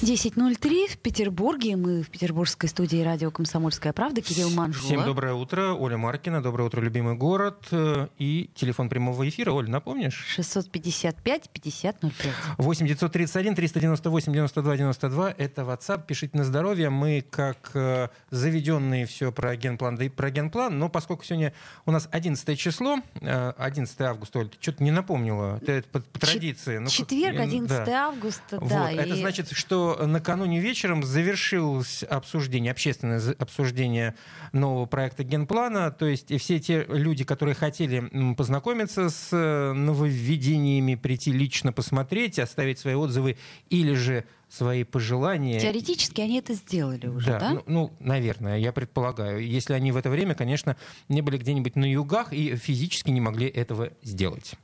10.03 в Петербурге. Мы в петербургской студии радио «Комсомольская правда». Кирилл Манжула. Всем доброе утро. Оля Маркина. Доброе утро, любимый город. И телефон прямого эфира. Оль, напомнишь? 655-5005. 8 931 398 92 92. Это WhatsApp. Пишите на здоровье. Мы, как э, заведенные все про генплан, да и про генплан. Но поскольку сегодня у нас 11 число, 11 э, августа, Оль, ты что-то не напомнила. Это по, по традиции. Ну, Четверг, 11 да. августа, да. Вот. И... Это значит, что накануне вечером завершилось обсуждение, общественное обсуждение нового проекта генплана. То есть все те люди, которые хотели познакомиться с э, нововведениями, прийти лично посмотреть, оставить свои отзывы или же свои пожелания. Теоретически они это сделали уже, да? да? Ну, ну, наверное, я предполагаю. Если они в это время, конечно, не были где-нибудь на югах и физически не могли этого сделать.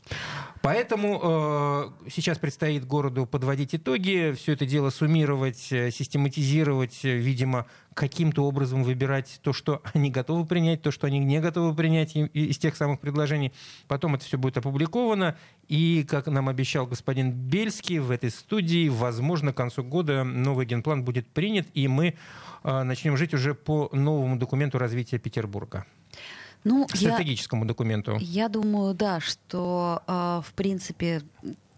Поэтому э, сейчас предстоит городу подводить итоги, все это дело суммировать, э, систематизировать, э, видимо, каким-то образом выбирать то, что они готовы принять, то, что они не готовы принять из тех самых предложений. Потом это все будет опубликовано. И, как нам обещал господин Бельский в этой студии, возможно, к концу года новый генплан будет принят, и мы э, начнем жить уже по новому документу развития Петербурга. Ну, стратегическому я, документу. Я думаю, да, что, э, в принципе,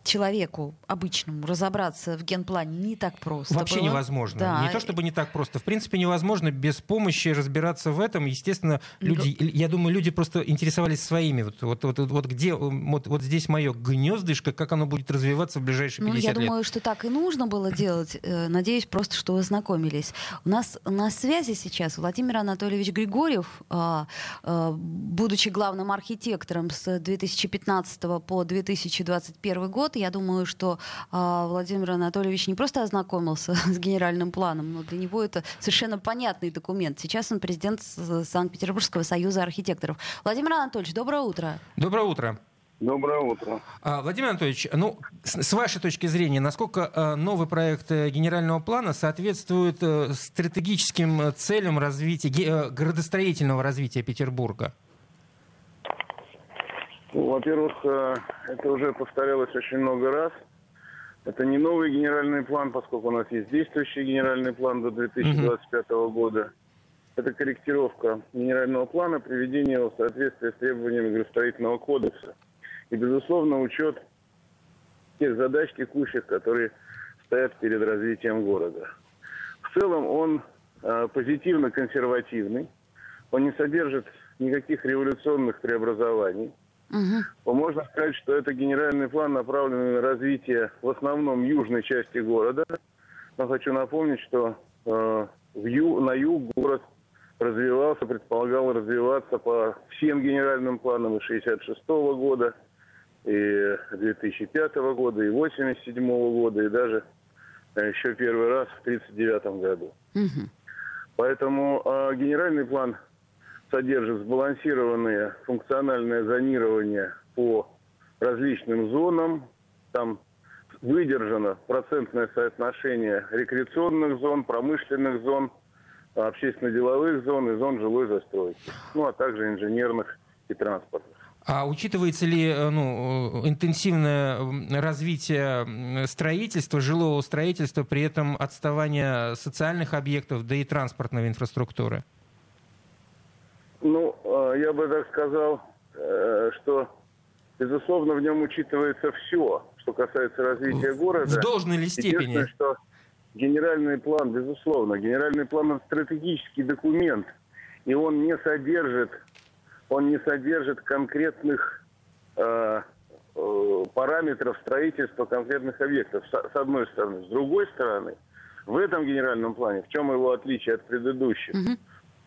человеку обычному разобраться в генплане не так просто. Вообще было. невозможно. Да. Не то чтобы не так просто. В принципе, невозможно без помощи разбираться в этом. Естественно, люди, Но... я думаю, люди просто интересовались своими. Вот, вот, вот, вот где, вот, вот здесь мое гнездышко, как оно будет развиваться в ближайшие 50 ну, я лет. Я думаю, что так и нужно было делать. Э, надеюсь просто, что вы знакомились. У нас на связи сейчас Владимир Анатольевич Григорьев, а, а, будучи главным архитектором с 2015 по 2021 год, я думаю, что э, Владимир Анатольевич не просто ознакомился с генеральным планом, но для него это совершенно понятный документ. Сейчас он президент Санкт-Петербургского союза архитекторов. Владимир Анатольевич, доброе утро. Доброе утро. Доброе утро. А, Владимир Анатольевич, ну, с, с вашей точки зрения, насколько а, новый проект э, генерального плана соответствует а, стратегическим целям развития, ге, градостроительного развития Петербурга? Во-первых, э, это уже повторялось очень много раз. Это не новый генеральный план, поскольку у нас есть действующий генеральный план до 2025 mm-hmm. года. Это корректировка генерального плана, приведение его в соответствие с требованиями градостроительного кодекса. И, безусловно, учет тех задач текущих, которые стоят перед развитием города. В целом он э, позитивно консервативный, он не содержит никаких революционных преобразований – Угу. Можно сказать, что это генеральный план, направленный на развитие в основном южной части города. Но хочу напомнить, что э, в ю, на юг город развивался, предполагал развиваться по всем генеральным планам и 66 -го года, и 2005 -го года, и 87 -го года, и даже э, еще первый раз в 1939 году. Угу. Поэтому э, генеральный план содержит сбалансированное функциональное зонирование по различным зонам. Там выдержано процентное соотношение рекреационных зон, промышленных зон, общественно-деловых зон и зон жилой застройки. Ну, а также инженерных и транспортных. А учитывается ли э, ну, интенсивное развитие строительства, жилого строительства, при этом отставание социальных объектов, да и транспортной инфраструктуры? Ну, э, я бы так сказал, э, что, безусловно, в нем учитывается все, что касается развития города. В должной ли степени? что генеральный план, безусловно, генеральный план – это стратегический документ, и он не содержит, он не содержит конкретных э, э, параметров строительства конкретных объектов, с, с одной стороны. С другой стороны, в этом генеральном плане, в чем его отличие от предыдущих – угу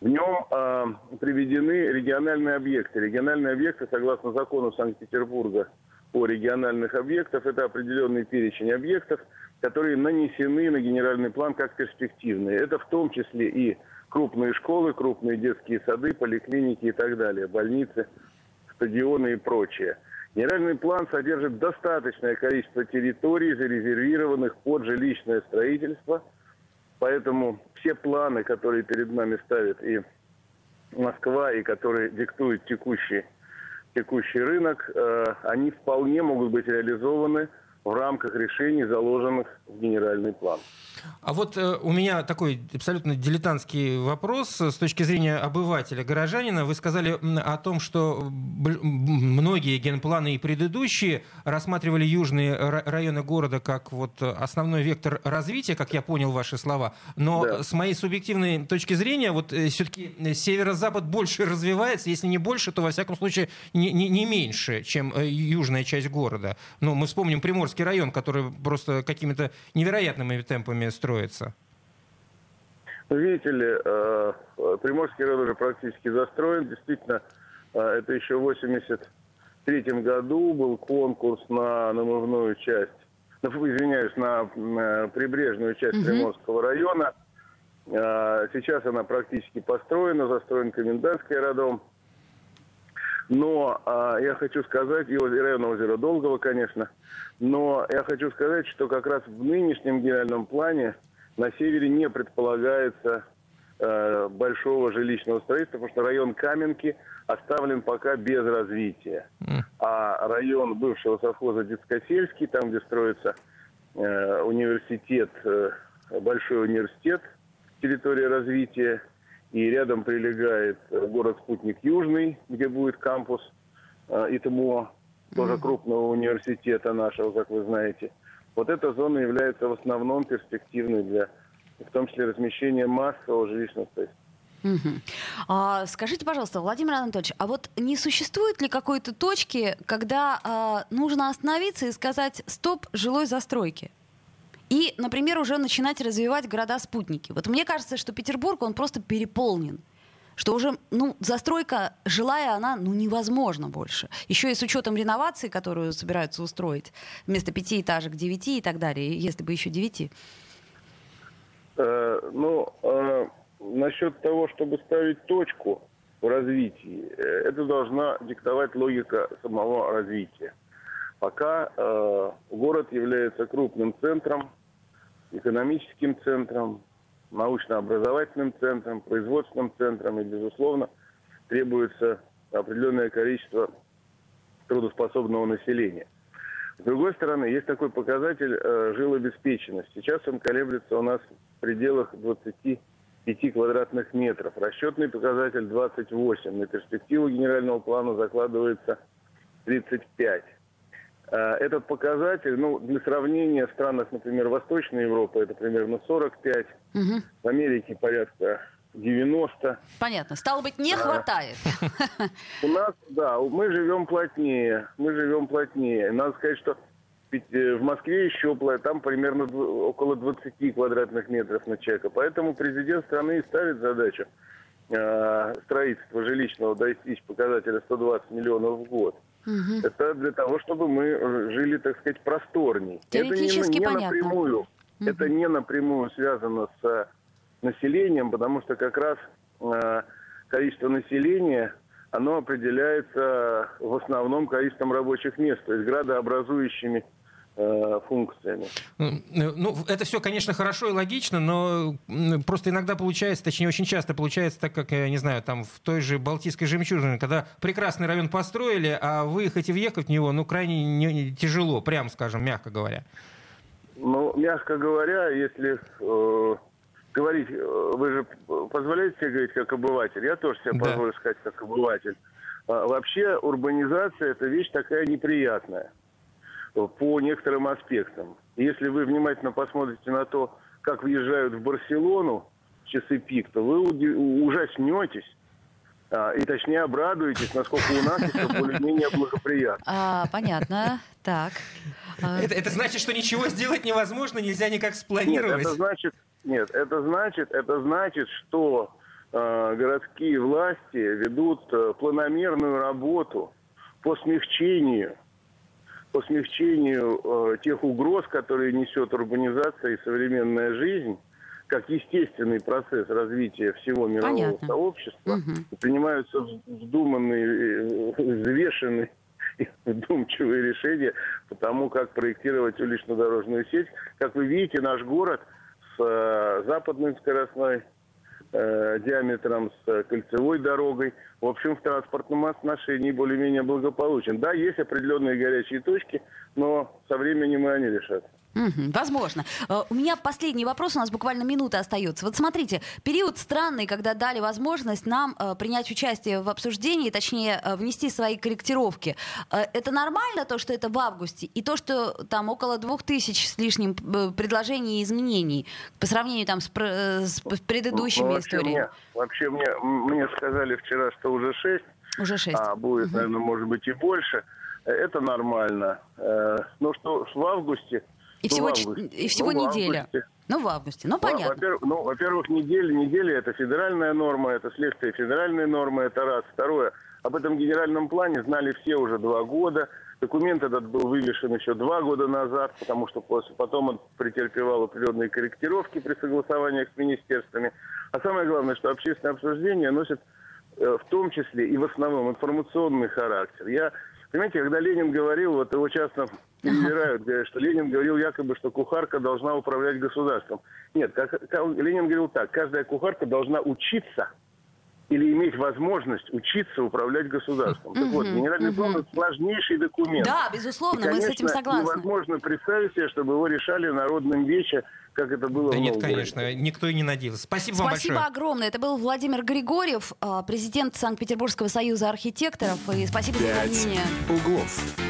в нем э, приведены региональные объекты. Региональные объекты, согласно закону Санкт-Петербурга о региональных объектах, это определенный перечень объектов, которые нанесены на генеральный план как перспективные. Это в том числе и крупные школы, крупные детские сады, поликлиники и так далее, больницы, стадионы и прочее. Генеральный план содержит достаточное количество территорий, зарезервированных под жилищное строительство – Поэтому все планы, которые перед нами ставит и Москва, и которые диктует текущий, текущий рынок, э, они вполне могут быть реализованы в рамках решений, заложенных в генеральный план. А вот э, у меня такой абсолютно дилетантский вопрос с точки зрения обывателя, горожанина. Вы сказали о том, что многие генпланы и предыдущие рассматривали южные районы города как вот основной вектор развития, как я понял ваши слова. Но да. с моей субъективной точки зрения, вот э, все-таки северо-запад больше развивается, если не больше, то во всяком случае не, не, не меньше, чем э, южная часть города. Ну, мы вспомним Приморский район, который просто какими-то невероятными темпами строится? Ну, видите ли, э, Приморский район уже практически застроен. Действительно, э, это еще в 83 году был конкурс на намывную часть, ну, извиняюсь, на, на прибрежную часть угу. Приморского района. Э, сейчас она практически построена, застроен комендантский аэродром. Но а, я хочу сказать, и район озера Долгого, конечно, но я хочу сказать, что как раз в нынешнем генеральном плане на севере не предполагается э, большого жилищного строительства, потому что район Каменки оставлен пока без развития. А район бывшего совхоза Детскосельский, там, где строится э, университет, э, большой университет, территория развития, и рядом прилегает э, город-спутник Южный, где будет кампус э, ИТМО, тоже mm-hmm. крупного университета нашего, как вы знаете. Вот эта зона является в основном перспективной для, в том числе, размещения массового жилищного строительства. Угу. А, скажите, пожалуйста, Владимир Анатольевич, а вот не существует ли какой-то точки, когда а, нужно остановиться и сказать «стоп жилой застройки»? И, например, уже начинать развивать города-спутники. Вот мне кажется, что Петербург, он просто переполнен что уже, ну, застройка жилая, она, ну, невозможна больше. Еще и с учетом реновации, которую собираются устроить, вместо пяти этажек девяти и так далее, если бы еще девяти. Э, ну, э, насчет того, чтобы ставить точку в развитии, э, это должна диктовать логика самого развития. Пока э, город является крупным центром, экономическим центром, научно-образовательным центром, производственным центром, и, безусловно, требуется определенное количество трудоспособного населения. С другой стороны, есть такой показатель э, жилобеспеченность. Сейчас он колеблется у нас в пределах 25 квадратных метров. Расчетный показатель 28. На перспективу генерального плана закладывается 35. Э, этот показатель, ну, для сравнения в странах, например, Восточной Европы, это примерно 45, угу. в Америке порядка 90. Понятно. Стало быть, не хватает. У нас, да, мы живем плотнее. Мы живем плотнее. Надо сказать, что э, в Москве еще там примерно около 20 квадратных метров на человека. Поэтому президент страны и ставит задачу э, строительства жилищного достичь показателя 120 миллионов в год. Угу. Это для того, чтобы мы жили, так сказать, просторней. Это не, не напрямую. Угу. Это не напрямую связано с населением, потому что как раз э, количество населения оно определяется в основном количеством рабочих мест, то есть градообразующими Э, функциями. Ну, ну, это все, конечно, хорошо и логично, но просто иногда получается, точнее, очень часто получается, так как, я не знаю, там в той же Балтийской жемчужине, когда прекрасный район построили, а выехать и въехать в него, ну, крайне не, не, тяжело, прям скажем, мягко говоря. Ну, мягко говоря, если э, говорить, э, вы же позволяете себе говорить как обыватель, я тоже себе да. позволю сказать как обыватель. А, вообще урбанизация – это вещь такая неприятная по некоторым аспектам. Если вы внимательно посмотрите на то, как въезжают в Барселону в часы пик, то вы ужаснетесь. А, и точнее обрадуетесь, насколько у нас это более-менее благоприятно. А, понятно. Так. А. Это, это значит, что ничего сделать невозможно, нельзя никак спланировать. Нет, это значит, нет, это значит, это значит, что э, городские власти ведут э, планомерную работу по смягчению по смягчению э, тех угроз, которые несет урбанизация и современная жизнь, как естественный процесс развития всего мирового Понятно. сообщества, угу. принимаются вздуманные, э, взвешенные и вдумчивые решения по тому, как проектировать улично-дорожную сеть. Как вы видите, наш город с с западной скоростной диаметром, с кольцевой дорогой. В общем, в транспортном отношении более-менее благополучен. Да, есть определенные горячие точки, но со временем и они решатся. Угу, возможно. Э, у меня последний вопрос, у нас буквально минута остается. Вот смотрите, период странный, когда дали возможность нам э, принять участие в обсуждении, точнее, э, внести свои корректировки. Это нормально, то, что это в августе, и то, что там около двух тысяч с лишним предложений и изменений по сравнению там с, с предыдущими ну, вообще историями? Мне, вообще мне, мне сказали вчера, что уже шесть. Уже шесть. А будет, угу. наверное, может быть и больше. Это нормально. Но что в августе и ну, всего, августе. и всего ну, неделя. Ну, в августе. Ну, понятно. Во-первых, ну, во-первых, неделя, неделя это федеральная норма, это следствие федеральной нормы, это раз. Второе, об этом генеральном плане знали все уже два года. Документ этот был вывешен еще два года назад, потому что после, потом он претерпевал определенные корректировки при согласованиях с министерствами. А самое главное, что общественное обсуждение носит э, в том числе и в основном информационный характер. Я Понимаете, когда Ленин говорил, вот его часто перебирают, говорят, что Ленин говорил якобы, что кухарка должна управлять государством. Нет, как, как, Ленин говорил так, каждая кухарка должна учиться или иметь возможность учиться управлять государством. Так вот, генеральный план это сложнейший документ. Да, безусловно, и, конечно, мы с этим согласны. невозможно представить себе, чтобы его решали народным вече, как это было да в нет, конечно, никто и не надеялся. Спасибо, Спасибо вам большое. Спасибо огромное. Это был Владимир Григорьев, а, президент Санкт-Петербургского союза архитекторов. И спасибо за мнение. углов.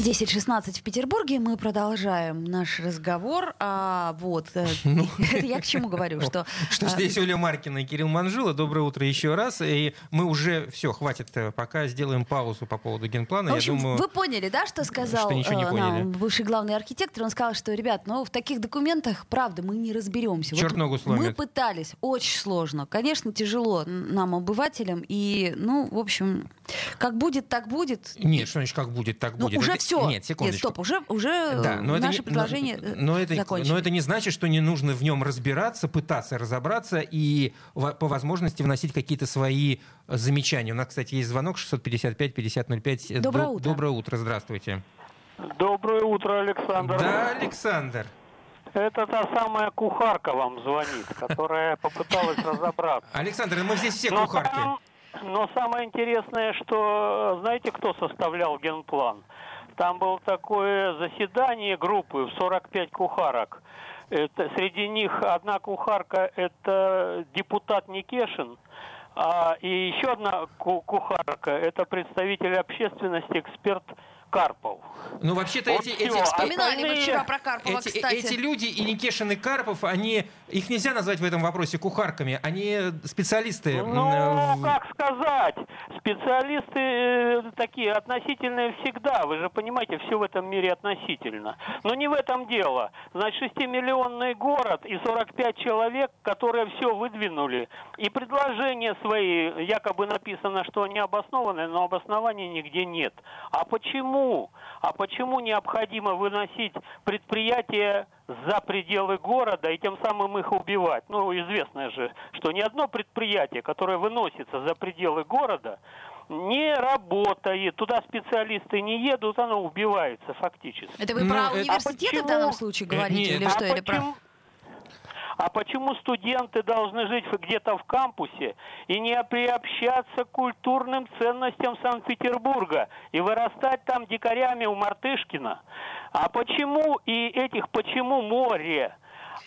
10.16 в Петербурге. Мы продолжаем наш разговор. А, вот, э, ну, я к чему говорю? Что, что здесь Оля Маркина и Кирилл Манжула. Доброе утро еще раз. И мы уже, все, хватит, э, пока сделаем паузу по поводу генплана. В общем, я думаю, вы поняли, да, что сказал что ничего не э, поняли. нам бывший главный архитектор? Он сказал, что, ребят, ну, в таких документах, правда, мы не разберемся. Черт вот ногу сломит. Мы пытались, очень сложно. Конечно, тяжело нам, обывателям. И, ну, в общем, как будет, так будет. Нет, что значит, как будет, так ну, будет. Уже все. Нет, секундочку. Нет, стоп, уже, уже да, но наше это предложение но, но это, закончено. Но это не значит, что не нужно в нем разбираться, пытаться разобраться и по возможности вносить какие-то свои замечания. У нас, кстати, есть звонок 655-5005. Доброе утро. Доброе утро, здравствуйте. Доброе утро, Александр. Да, Александр. Это та самая кухарка вам звонит, которая попыталась разобраться. Александр, мы здесь все кухарки. Но самое интересное, что знаете, кто составлял генплан? Там было такое заседание группы в 45 кухарок. Это, среди них одна кухарка – это депутат Никешин, а, и еще одна кухарка – это представитель общественности, эксперт Карпов. Ну, вообще-то вот эти, эти, Вспоминали мы вчера про Карпова, эти, кстати. эти люди, и Никешин, и Карпов, они, их нельзя назвать в этом вопросе кухарками, они специалисты. Ну, в... как сказать, специалисты э, такие относительные всегда, вы же понимаете, все в этом мире относительно. Но не в этом дело. Значит, 6-миллионный город и 45 человек, которые все выдвинули, и предложения свои, якобы написано, что они обоснованы, но обоснования нигде нет. А почему? А почему необходимо выносить предприятия за пределы города и тем самым их убивать? Ну, известно же, что ни одно предприятие, которое выносится за пределы города, не работает, туда специалисты не едут, оно убивается фактически. Это вы ну, про университеты а в данном случае говорите? Нет. Или что, а или почему? про... А почему студенты должны жить где-то в кампусе и не приобщаться к культурным ценностям Санкт-Петербурга и вырастать там дикарями у Мартышкина? А почему и этих почему море?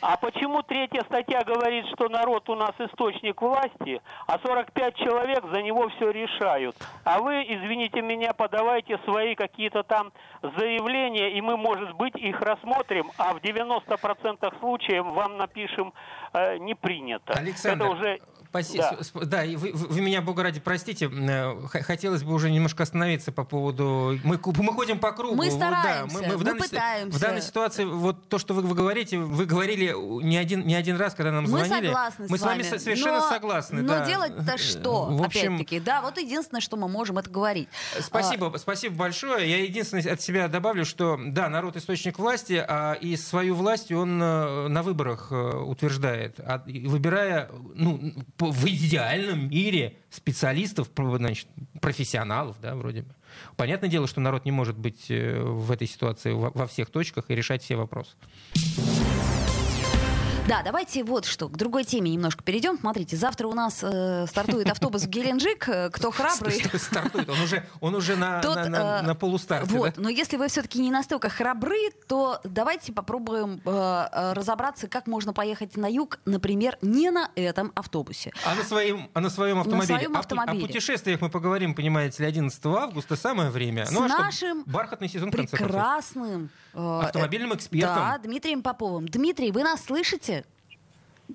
А почему третья статья говорит, что народ у нас источник власти, а 45 человек за него все решают? А вы, извините меня, подавайте свои какие-то там заявления, и мы, может быть, их рассмотрим, а в 90% случаев вам напишем э, не принято. Александр, Это уже Спасибо. Да, да и вы, вы меня, бога ради, простите, э, хотелось бы уже немножко остановиться по поводу... Мы, мы ходим по кругу. Мы стараемся, да, мы, мы, в данной, пытаемся. В данной ситуации, вот то, что вы, вы говорите, вы говорили не один, не один раз, когда нам мы звонили. Мы согласны Мы с вами совершенно но, согласны. Но да. делать-то что, в общем, опять-таки? Да, вот единственное, что мы можем, это говорить. Спасибо, а... спасибо большое. Я единственное от себя добавлю, что да, народ источник власти, а и свою власть он э, на выборах э, утверждает, а, выбирая ну, в идеальном мире специалистов, значит, профессионалов, да, вроде бы. Понятное дело, что народ не может быть э, в этой ситуации во всех точках и решать все вопросы. Да, давайте вот что, к другой теме немножко перейдем. Смотрите, завтра у нас э, стартует автобус в Геленджик. Э, кто храбрый... Стартует, он уже, он уже на, Тот, на, на, на полустарте. Вот, да? но если вы все-таки не настолько храбры, то давайте попробуем э, э, разобраться, как можно поехать на юг, например, не на этом автобусе. А на своем, а на своем автомобиле. На своем автомобиле. О, о путешествиях мы поговорим, понимаете ли, 11 августа, самое время. С ну, а нашим что, бархатный сезон, прекрасным э, автомобильным экспертом. Да, Дмитрием Поповым. Дмитрий, вы нас слышите?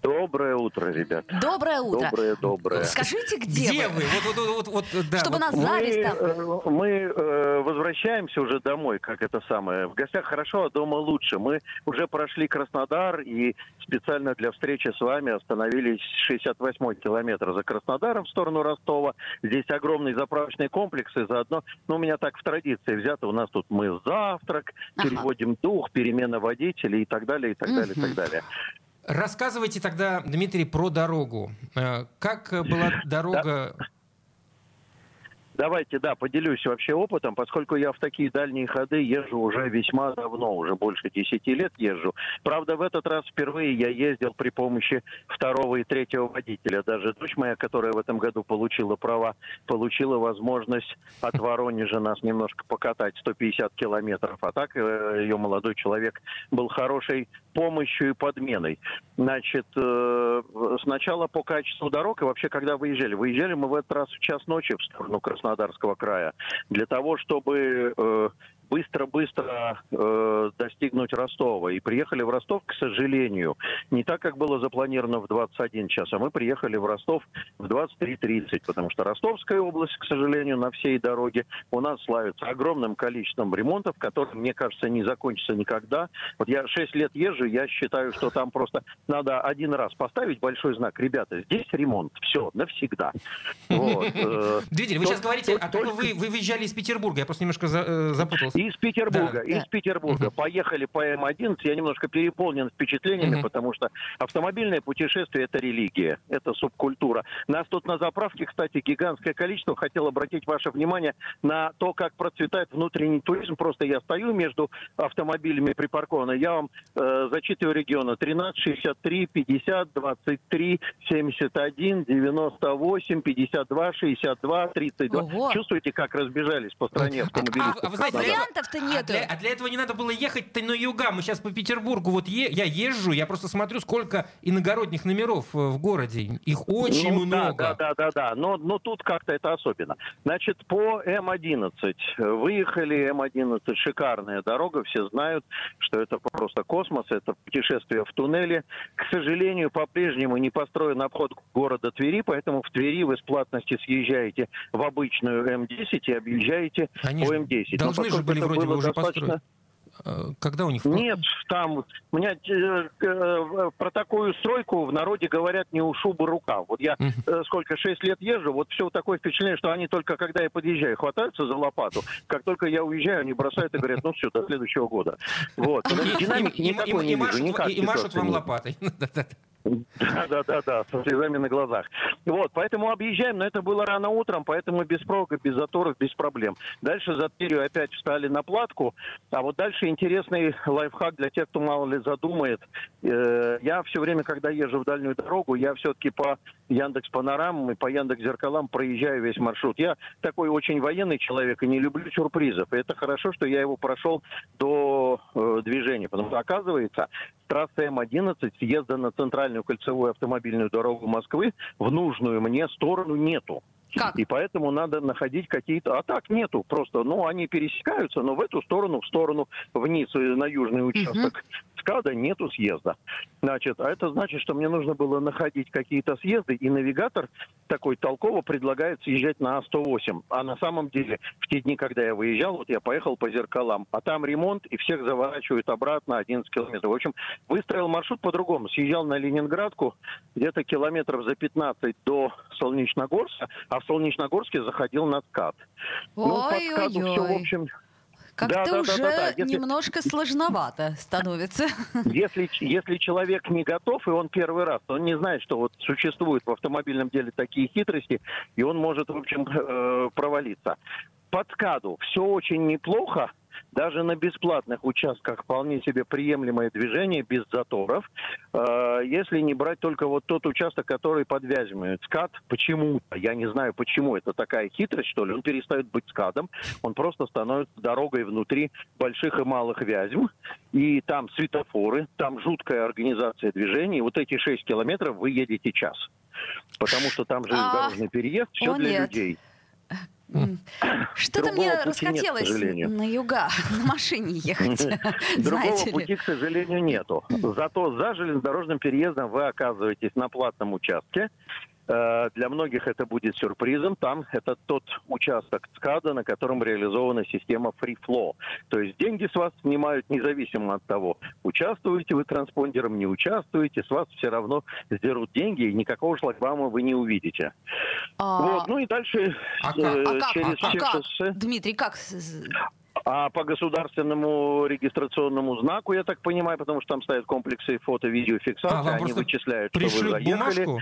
Доброе утро, ребят. Доброе утро. Доброе, доброе. Скажите, где, где вы? вы? Вот, вот, вот, вот, да, Чтобы вот. нас зависть там. Мы, мы э, возвращаемся уже домой, как это самое. В гостях хорошо, а дома лучше. Мы уже прошли Краснодар и специально для встречи с вами остановились 68-й километр за Краснодаром в сторону Ростова. Здесь огромный заправочный комплекс и заодно, ну, у меня так в традиции взято, у нас тут мы завтрак, ага. переводим дух, перемена водителей и так далее, и так далее, и так далее. Рассказывайте тогда, Дмитрий, про дорогу. Как была дорога... Давайте, да, поделюсь вообще опытом, поскольку я в такие дальние ходы езжу уже весьма давно, уже больше 10 лет езжу. Правда, в этот раз впервые я ездил при помощи второго и третьего водителя. Даже дочь моя, которая в этом году получила права, получила возможность от Воронежа нас немножко покатать 150 километров. А так э, ее молодой человек был хорошей помощью и подменой. Значит, э, сначала по качеству дорог и вообще, когда выезжали. Выезжали мы в этот раз в час ночи в сторону Краснодара Краснодарского края, для того, чтобы э, быстро-быстро э, достигнуть Ростова. И приехали в Ростов, к сожалению, не так, как было запланировано в 21 час, а мы приехали в Ростов в 23.30, потому что Ростовская область, к сожалению, на всей дороге у нас славится огромным количеством ремонтов, которые, мне кажется, не закончатся никогда. Вот я 6 лет езжу, я считаю, что там просто надо один раз поставить большой знак. Ребята, здесь ремонт, все, навсегда. Э, Дмитрий, вы сейчас говорите, а только вы выезжали из Петербурга, я просто немножко э, запутался. Из Петербурга, да, из да. Петербурга. Угу. Поехали по М11. Я немножко переполнен впечатлениями, угу. потому что автомобильное путешествие – это религия, это субкультура. Нас тут на заправке, кстати, гигантское количество. Хотел обратить ваше внимание на то, как процветает внутренний туризм. Просто я стою между автомобилями припаркованы. Я вам э, зачитываю регионы. 13, 63, 50, 23, 71, 98, 52, 62, 32. Ого. Чувствуете, как разбежались по стране автомобилисты? А, а, а вы знаете, вариантов-то нет. А для, а для этого не надо было ехать-то на юга. Мы сейчас по Петербургу. Вот е, я езжу, я просто смотрю, сколько иногородних номеров э, в городе. Их очень ну, много. Да, да, да, да. Но, но тут как-то это особенно. Значит, по М11. Выехали М11. Шикарная дорога. Все знают, что это просто космос. Это путешествие в туннеле. К сожалению, по-прежнему не построен обход города Твери, поэтому в Твери вы с платности съезжаете в обычную М10 и объезжаете Они по М10. Должны же были вроде бы уже достаточно... построить. Когда у них? Нет, там у меня э, э, про такую стройку в народе говорят не у шубы рука. Вот я э, сколько шесть лет езжу, вот все такое впечатление, что они только когда я подъезжаю хватаются за лопату, как только я уезжаю, они бросают и говорят, ну все, до следующего года. Вот. Динамики никакой не вижу, никак. И машут вам лопатой. Да, да, да, да, со слезами на глазах. Вот, поэтому объезжаем, но это было рано утром, поэтому без пробок, без заторов, без проблем. Дальше за Тверью опять встали на платку, а вот дальше интересный лайфхак для тех, кто мало ли задумает. Э, я все время, когда езжу в дальнюю дорогу, я все-таки по Яндекс Панорамам и по Яндекс Зеркалам проезжаю весь маршрут. Я такой очень военный человек и не люблю сюрпризов. И это хорошо, что я его прошел до э, движения, потому что оказывается, трасса М11 съезда на центральную кольцевую автомобильную дорогу Москвы в нужную мне сторону нету. Как? И поэтому надо находить какие-то... А так нету, просто, ну, они пересекаются, но в эту сторону, в сторону, вниз, э, на южный участок СКАДа нету съезда. Значит, а это значит, что мне нужно было находить какие-то съезды, и навигатор такой толково предлагает съезжать на А108. А на самом деле, в те дни, когда я выезжал, вот я поехал по зеркалам, а там ремонт, и всех заворачивают обратно 11 километров. В общем, выстроил маршрут по-другому. Съезжал на Ленинградку где-то километров за 15 до Солнечногорска, а в Солнечногорске заходил на СКАД. Ну, по все, в общем, Как-то Да, да, да, уже да, да. Если- немножко сложновато становится. Если, если человек не готов, и он первый раз, то он не знает, что вот существуют в автомобильном деле такие хитрости, и он может, в общем, э, провалиться. Под КАДу все очень неплохо, даже на бесплатных участках вполне себе приемлемое движение без заторов, э, если не брать только вот тот участок, который под Вязьмой. СКАД почему-то, я не знаю почему, это такая хитрость, что ли, он перестает быть СКАДом, он просто становится дорогой внутри больших и малых Вязьм, и там светофоры, там жуткая организация движений, вот эти 6 километров вы едете час. Потому что там железнодорожный переезд, все для нет. людей. Что-то мне нет, расхотелось сожалению. на юга на машине ехать. Другого пути, к сожалению, нету. Зато за железнодорожным переездом вы оказываетесь на платном участке. Э, Для многих это будет сюрпризом. Там это тот участок ЦКАДа, на котором реализована система Free Flow. То есть деньги с вас снимают независимо от того, участвуете вы транспондером, не участвуете, с вас все равно сдерут деньги, и никакого шлагбаума вы не увидите. А, Вот, ну и дальше А как? э, а как? через А все как? шоссе. Дмитрий, как? А по государственному регистрационному знаку, я так понимаю, потому что там стоят комплексы фото-видеофиксации, А, они просто вычисляют, что вы заехали. бумажку?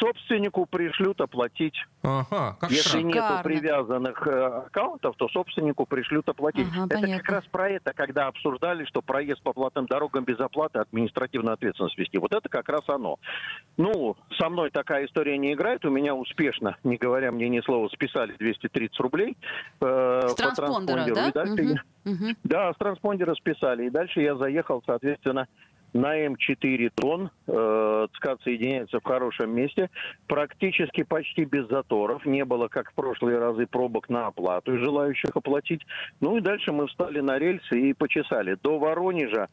Собственнику пришлют оплатить. Ага, как Если шаг. нету Шикарно. привязанных э, аккаунтов, то собственнику пришлют оплатить. Ага, это понятно. как раз про это, когда обсуждали, что проезд по платным дорогам без оплаты административную ответственность вести. Вот это как раз оно. Ну, со мной такая история не играет. У меня успешно, не говоря мне ни слова, списали 230 рублей э, С по транспондера, транспондеру. да? И дальше я- мгм. да, с транспондера списали. И дальше я заехал, соответственно, на М4 тонн. Э, ЦКАД соединяется в хорошем месте. Практически почти без заторов. Не было, как в прошлые разы, пробок на оплату и желающих оплатить. Ну и дальше мы встали на рельсы и почесали. До Воронежа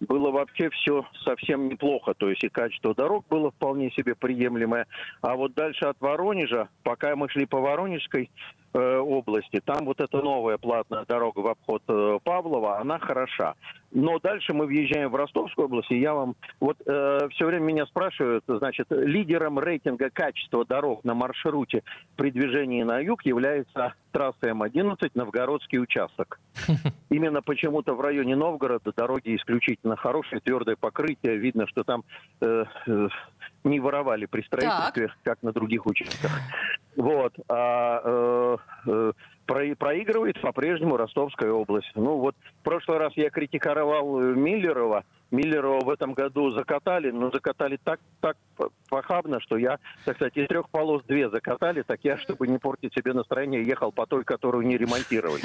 было вообще все совсем неплохо. То есть и качество дорог было вполне себе приемлемое. А вот дальше от Воронежа, пока мы шли по Воронежской э, области, там вот эта новая платная дорога в обход э, Павлова, она хороша. Но дальше мы въезжаем в Ростовскую область, и я вам... Вот все время меня спрашивают, значит, лидером рейтинга качества дорог на маршруте при движении на юг является трасса М11, Новгородский участок. Именно почему-то в районе Новгорода дороги исключительно хорошие, твердое покрытие. Видно, что там э, э, не воровали при строительстве, как на других участках. Вот. А э, э, про- проигрывает по-прежнему Ростовская область. Ну вот, в прошлый раз я критиковал э, Миллерова. Миллерова в этом году закатали, но закатали так, так похабно, что я, так сказать, из трех полос две закатали, так я, чтобы не портить себе настроение, ехал по той, которую не ремонтировали.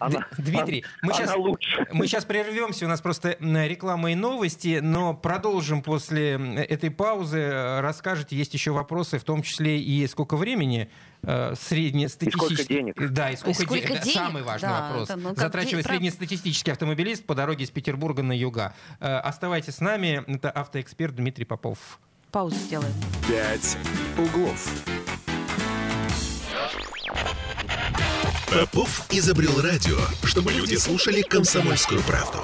Она- Дмитрий, мы она сейчас, лучше. мы сейчас прервемся, у нас просто реклама и новости, но продолжим после этой паузы. Э, Расскажете, есть еще вопросы, в том числе и сколько времени э, среднестатистический... денег. Да, и сколько, сколько де- денег? Самый важный Да, вопрос. это, ну, Затрачивает де- среднестатистический автомобилист по дороге из Петербурга на юга. Оставайтесь с нами, это автоэксперт Дмитрий Попов. Паузу сделаем. «Пять углов». Попов изобрел радио, чтобы люди слушали комсомольскую правду.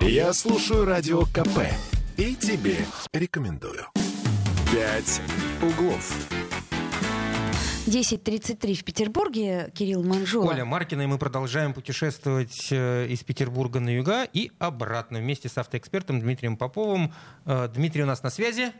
Я слушаю радио КП и тебе рекомендую. «Пять углов». 10.33 в Петербурге. Кирилл Манжула. Оля Маркина, и мы продолжаем путешествовать э, из Петербурга на юга и обратно вместе с автоэкспертом Дмитрием Поповым. Э, Дмитрий у нас на связи.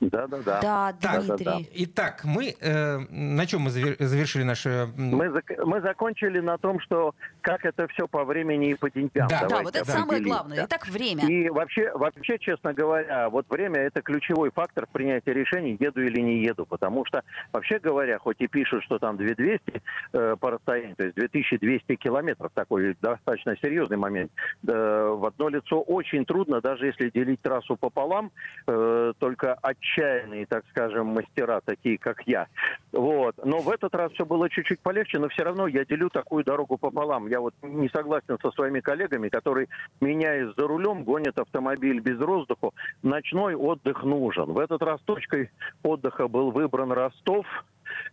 Да-да-да. Да, Так, Дмитрий. Итак, мы э, на чем мы завер- завершили наше... м, Мы, зак- мы закончили на том, что как это все по времени и по деньгам. Да. Да, вот это самое главное. Итак, время. И вообще, вообще, честно говоря, вот время это ключевой фактор в принятии решений, еду или не еду. Потому что, вообще говоря, хоть и пишут, что там 2200 э, по расстоянию, то есть 2200 километров, такой достаточно серьезный момент, э, в одно лицо очень трудно, даже если делить трассу пополам, э, только от отчаянные, так скажем, мастера, такие как я. Вот. Но в этот раз все было чуть-чуть полегче, но все равно я делю такую дорогу пополам. Я вот не согласен со своими коллегами, которые, меняясь за рулем, гонят автомобиль без воздуха. Ночной отдых нужен. В этот раз точкой отдыха был выбран Ростов,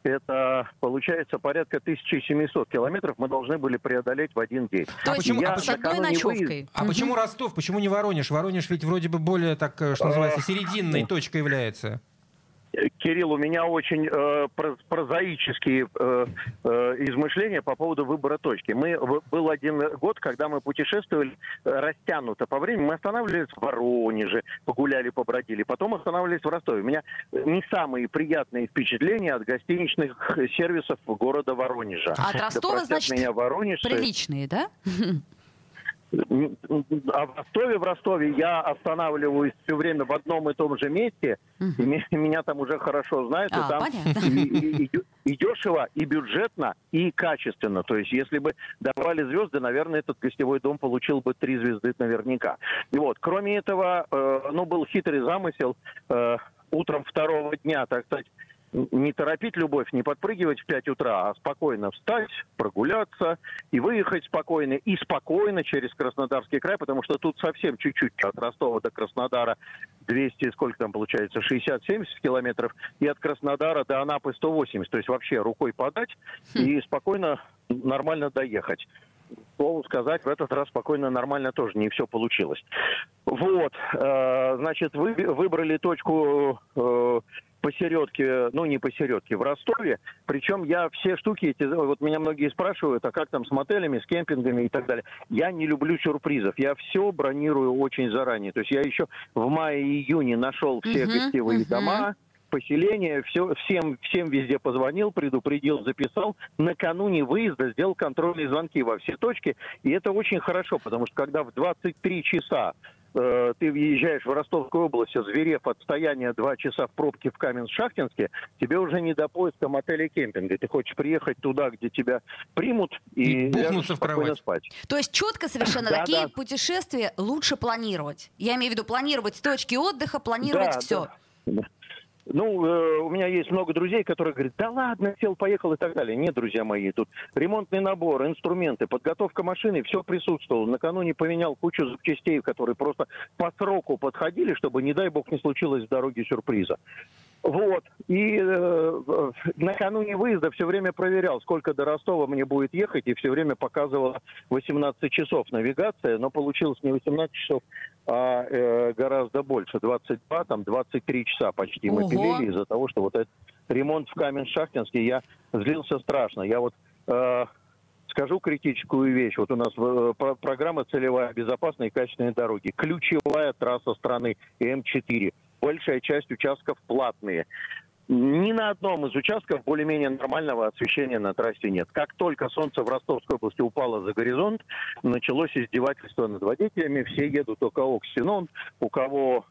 это получается порядка 1700 километров мы должны были преодолеть в один день. То а почему, а с одной ночевкой. Выезд... А угу. почему Ростов? Почему не Воронеж? Воронеж ведь вроде бы более, так, э, что называется, серединной точкой является. Кирилл, у меня очень э, прозаические э, э, измышления по поводу выбора точки. Мы был один год, когда мы путешествовали э, растянуто по времени. Мы останавливались в Воронеже, погуляли, побродили. Потом останавливались в Ростове. У меня не самые приятные впечатления от гостиничных сервисов города Воронежа. А от Ростова, да значит, меня Воронеж, приличные, да? А в Ростове, в Ростове я останавливаюсь все время в одном и том же месте, угу. и меня там уже хорошо знают, а, и там и, и, и, и дешево, и бюджетно, и качественно. То есть, если бы давали звезды, наверное, этот гостевой дом получил бы три звезды наверняка. И вот, кроме этого, э, ну, был хитрый замысел. Э, утром второго дня, так сказать, не торопить любовь, не подпрыгивать в 5 утра, а спокойно встать, прогуляться и выехать спокойно. И спокойно через Краснодарский край, потому что тут совсем чуть-чуть от Ростова до Краснодара 200, сколько там получается, 60-70 километров, и от Краснодара до Анапы 180. То есть вообще рукой подать хм. и спокойно, нормально доехать слову сказать, в этот раз спокойно, нормально тоже не все получилось. Вот, э, значит, вы, выбрали точку э, посередке, ну не посередке, в Ростове. Причем я все штуки эти, вот меня многие спрашивают, а как там с мотелями, с кемпингами и так далее. Я не люблю сюрпризов. Я все бронирую очень заранее. То есть я еще в мае-июне нашел все uh-huh, гостевые uh-huh. дома, поселения, все, всем, всем везде позвонил, предупредил, записал. Накануне выезда сделал контрольные звонки во все точки. И это очень хорошо, потому что когда в 23 часа Э, ты въезжаешь в Ростовскую область, зверев от стояния два часа в пробке в Каменск-Шахтинске, тебе уже не до поиска мотеля и кемпинга. Ты хочешь приехать туда, где тебя примут и, и бухнуться в кровать. спать. То есть четко совершенно да, такие да. путешествия лучше планировать. Я имею в виду планировать точки отдыха, планировать да, все. Да. Ну, э, у меня есть много друзей, которые говорят, да ладно, сел, поехал и так далее. Нет, друзья мои, тут ремонтный набор, инструменты, подготовка машины, все присутствовало. Накануне поменял кучу запчастей, которые просто по сроку подходили, чтобы, не дай бог, не случилось в дороге сюрприза. Вот. И э, накануне выезда все время проверял, сколько до Ростова мне будет ехать, и все время показывала 18 часов навигация, но получилось не 18 часов, а э, гораздо больше, 22, там 23 часа почти Ого. Пилили из-за того, что вот этот ремонт в Камень-Шахтинске, я злился страшно. Я вот э, скажу критическую вещь. Вот у нас э, программа «Целевая безопасная и качественные дороги». Ключевая трасса страны М4 большая часть участков платные. Ни на одном из участков более-менее нормального освещения на трассе нет. Как только солнце в Ростовской области упало за горизонт, началось издевательство над водителями. Все едут у кого ксенон, у кого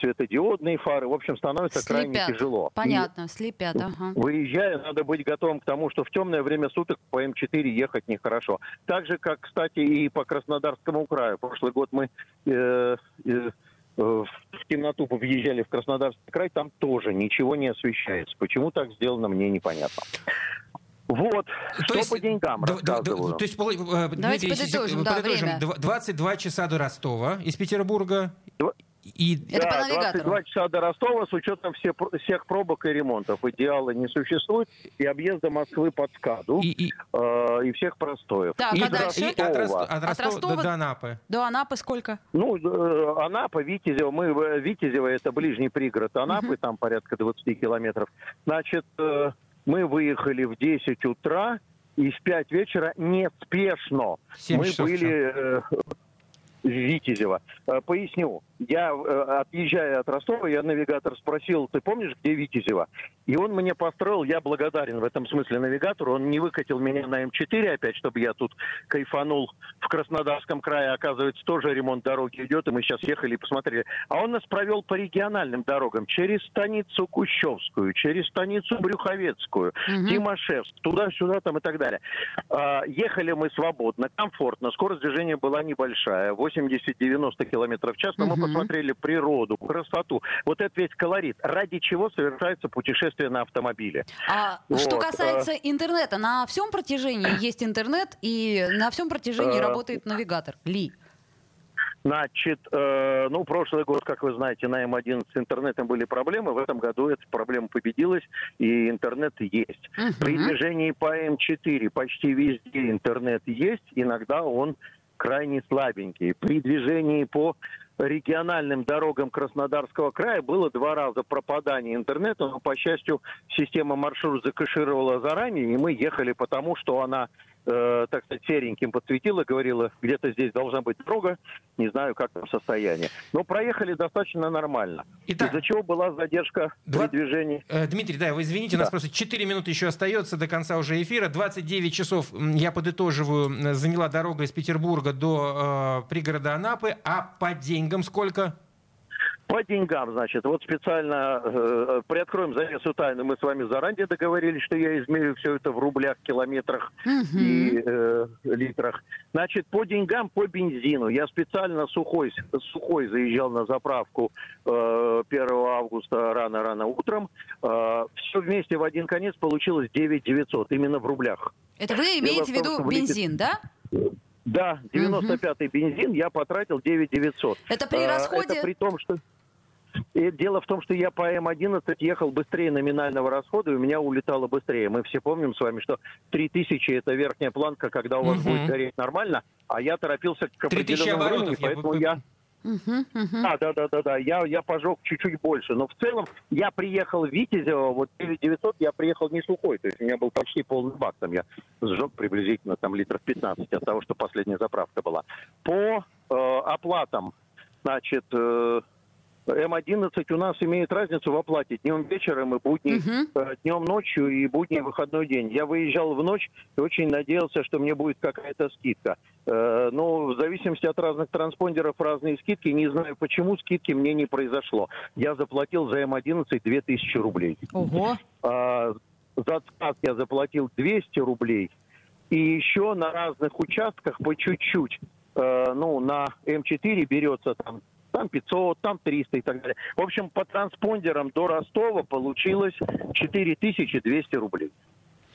светодиодные фары. В общем, становится слепят. крайне тяжело. Понятно, и слепят. Ага. Выезжая, надо быть готовым к тому, что в темное время суток по М4 ехать нехорошо. Так же, как, кстати, и по Краснодарскому краю. Прошлый год мы э, э, Э, в темноту въезжали в Краснодарский край, там тоже ничего не освещается. Почему так сделано, мне непонятно. Вот, то что есть, по деньгам д- рассказываю. то есть, э, Давайте Дмитрий, подытожим, да, подытожим. Время. 22 часа до Ростова из Петербурга. И... Это да, по 22 часа до Ростова с учетом все, всех пробок и ремонтов. Идеала не существует. И объезда Москвы под СКАДу, и, и... Э, и всех простоев. Так, и, а дальше? И от, Ростова, от, Ростова, от Ростова до, до Анапы. До Анапы сколько? Ну, э, Анапа, Витязево. Мы, э, Витязево это ближний пригород Анапы, угу. там порядка 20 километров. Значит, э, мы выехали в 10 утра, и в 5 вечера неспешно. Мы были... Э, Витязева. Э, поясню. Я, э, отъезжая от Ростова, я навигатор спросил, ты помнишь, где Витязева? И он мне построил, я благодарен в этом смысле навигатору, он не выкатил меня на М4 опять, чтобы я тут кайфанул в Краснодарском крае, оказывается, тоже ремонт дороги идет, и мы сейчас ехали и посмотрели. А он нас провел по региональным дорогам, через станицу Кущевскую, через станицу Брюховецкую, угу. Тимошевск, туда-сюда там и так далее. А, ехали мы свободно, комфортно, скорость движения была небольшая, 80-90 километров в час, но угу. мы посмотрели природу, красоту. Вот это весь колорит. Ради чего совершается путешествие на автомобиле? А Вот, что э, касается интернета, на всем протяжении есть интернет, и на всем протяжении Э, работает навигатор. Ли. Значит, э, ну, прошлый год, как вы знаете, на М11 с интернетом были проблемы. В этом году эта проблема победилась, и интернет есть. Мгм. При движении по М4 почти везде интернет есть, иногда он крайне слабенький. При движении по региональным дорогам Краснодарского края было два раза пропадание интернета, но, по счастью, система маршрут закэшировала заранее, и мы ехали потому, что она, э, так сказать, сереньким подсветила, говорила, где-то здесь должна быть дорога, не знаю, как там состояние. Но проехали достаточно нормально. Итак, Из-за чего была задержка Два- при движении. Э, Дмитрий, да, вы извините, у нас Да. просто 4 минуты еще остается до конца уже эфира. 29 часов, я подытоживаю, м, заняла дорога из Петербурга до э, пригорода Анапы. А по деньгам сколько? По деньгам, значит, вот специально э, приоткроем завесу тайны. Мы с вами заранее договорились, что я измерю все это в рублях, километрах Мгм. и э, литрах. Значит, по деньгам, по бензину. Я специально сухой, сухой заезжал на заправку э, 1 августа рано-рано утром. все вместе в один конец получилось 9 900, именно в рублях. Это вы имеете в виду бензин, да? Да, 95-й бензин я потратил 9 900. Это при А, расходе... Это при том, что... И дело в том, что я по М11 ехал быстрее номинального расхода, и у меня улетало быстрее. Мы все помним с вами, что 3000 это верхняя планка, когда у вас Мгм. будет гореть нормально, а я торопился к 3000 определенному оборотов, времени, поэтому я... Мгм, мгм. Да, да, да, да, да. Я, я пожег чуть-чуть больше. Но в целом я приехал в Витязево, вот 9900 я приехал не сухой. То есть у меня был почти полный бак. Там я сжег приблизительно там литров 15 от того, что последняя заправка была. По э, оплатам, значит, э, М11 у нас имеет разницу в оплате днем вечером и будней, Мгм. э, днем ночью и будний выходной день. Я выезжал в ночь и очень надеялся, что мне будет какая-то скидка. Э, Но в зависимости от разных транспондеров разные скидки. Не знаю, почему скидки мне не произошло. Я заплатил за М11 2000 рублей. Ого. А, За откат я заплатил 200 рублей. И еще на разных участках по чуть-чуть. Э, Ну, на М4 берется там там 500, там 300 и так далее. В общем, по транспондерам до Ростова получилось 4200 рублей.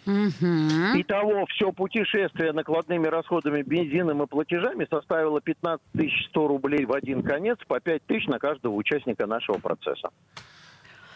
Мгм. Итого все путешествие накладными расходами, бензином и платежами составило 15 100 рублей в один конец, по 5 тысяч на каждого участника нашего процесса.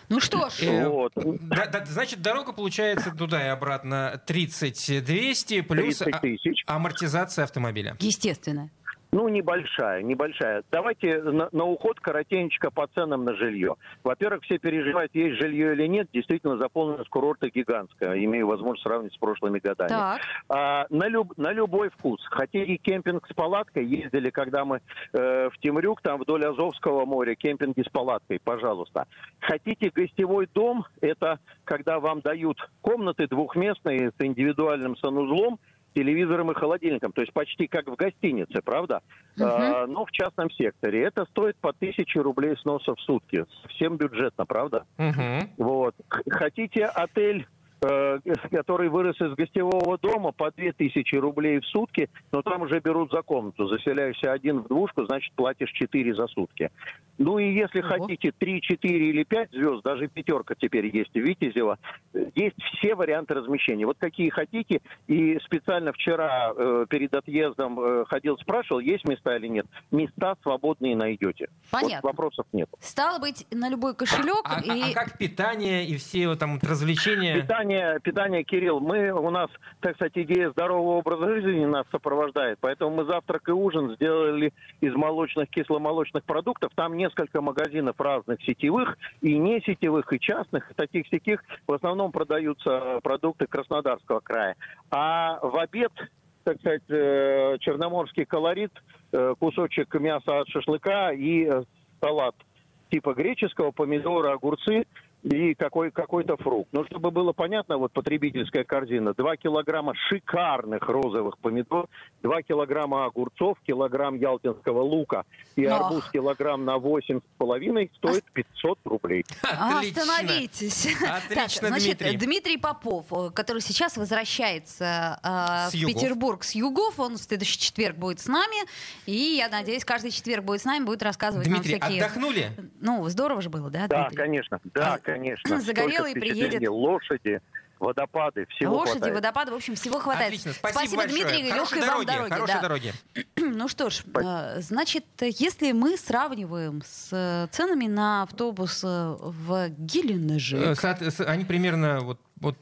Ну что ж, Э, Вот. Да- да, значит, дорога получается туда и обратно 30 200 плюс 30 а- амортизация автомобиля. естественно. Ну, небольшая, небольшая. Давайте на, на уход коротенечко по ценам на жилье. Во-первых, все переживают, есть жилье или нет. Действительно, заполненность курорта гигантская. Имею возможность сравнить с прошлыми годами. Так. А, на, люб- на любой вкус. Хотели кемпинг с палаткой, ездили, когда мы э, в Темрюк, там вдоль Азовского моря, кемпинги с палаткой, пожалуйста. Хотите гостевой дом, это когда вам дают комнаты двухместные с индивидуальным санузлом, телевизором и холодильником, то есть почти как в гостинице, правда? А, но в частном секторе. Это стоит по тысяче рублей сноса в сутки. Совсем бюджетно, правда? Мгм. Вот. Хотите отель, который вырос из гостевого дома, по 2000 рублей в сутки, но там уже берут за комнату. Заселяешься один в двушку, значит, платишь 4 за сутки. Ну и если Ого. хотите 3, 4 или 5 звезд, даже пятерка теперь есть в Витязево, э, есть все варианты размещения. Вот какие хотите. И специально вчера э, перед отъездом э, ходил, спрашивал, есть места или нет. Места свободные найдете. Понятно. Вот вопросов нет. Стало быть, на любой кошелек А, а- и... а как питание и все вот там вот развлечения? Питание, питание, Кирилл, мы, у нас, так сказать, идея здорового образа жизни нас сопровождает, поэтому мы завтрак и ужин сделали из молочных, кисломолочных продуктов. Там несколько магазинов разных сетевых и не сетевых, и частных, и таких сяких. В основном продаются продукты Краснодарского края. А в обед, так сказать, э, черноморский колорит, э, кусочек мяса от шашлыка и э, салат типа греческого, помидоры, огурцы, и какой, какой-то фрукт. Ну, чтобы было понятно, вот потребительская корзина. 2 килограмма шикарных розовых помидор, 2 килограмма огурцов, килограмм ялтинского лука и Ох. арбуз килограмм на 8,5 стоит 500 рублей. А, Отлично. Остановитесь. Отлично, Так, значит, Дмитрий. Дмитрий Попов, э, который сейчас возвращается э, в югов. Петербург с югов, он в следующий четверг будет с нами, и я надеюсь, каждый четверг будет с нами, будет рассказывать Дмитрий, нам всякие... отдохнули? Ну, здорово же было, да, Да, Дмитрий? конечно, да, А, конечно. загорелый приедет. Лошади, водопады, всего Лошади, хватает. водопады, в общем, всего хватает. Отлично, спасибо, большое. Дмитрий, Хорошей легкой вам дороги. хорошей да. дороги. Ну что ж, э, значит, если мы сравниваем с э, ценами на автобус э, в Геленджик, соот- с- Они примерно вот, вот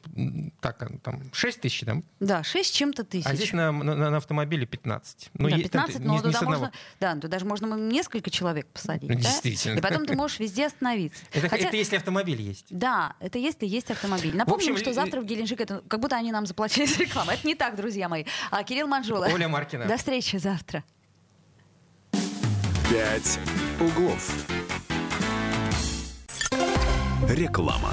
так, там, 6 тысяч, там, да, 6 с чем-то тысяч. а здесь на, на, на автомобиле 15. Ну, да, е- там 15, не- но не туда одного. можно, да, туда даже можно несколько человек посадить. Ну, да? действительно. И потом ты можешь везде остановиться. Это, Хотя- это если автомобиль есть. Да, это если есть автомобиль. Напомним, общем, что завтра в Геленджик, это как будто они нам заплатили за рекламу. Это не так, друзья мои. А, Кирилл Манжула. Оля Маркина. До встречи завтра. «Пять углов». Реклама.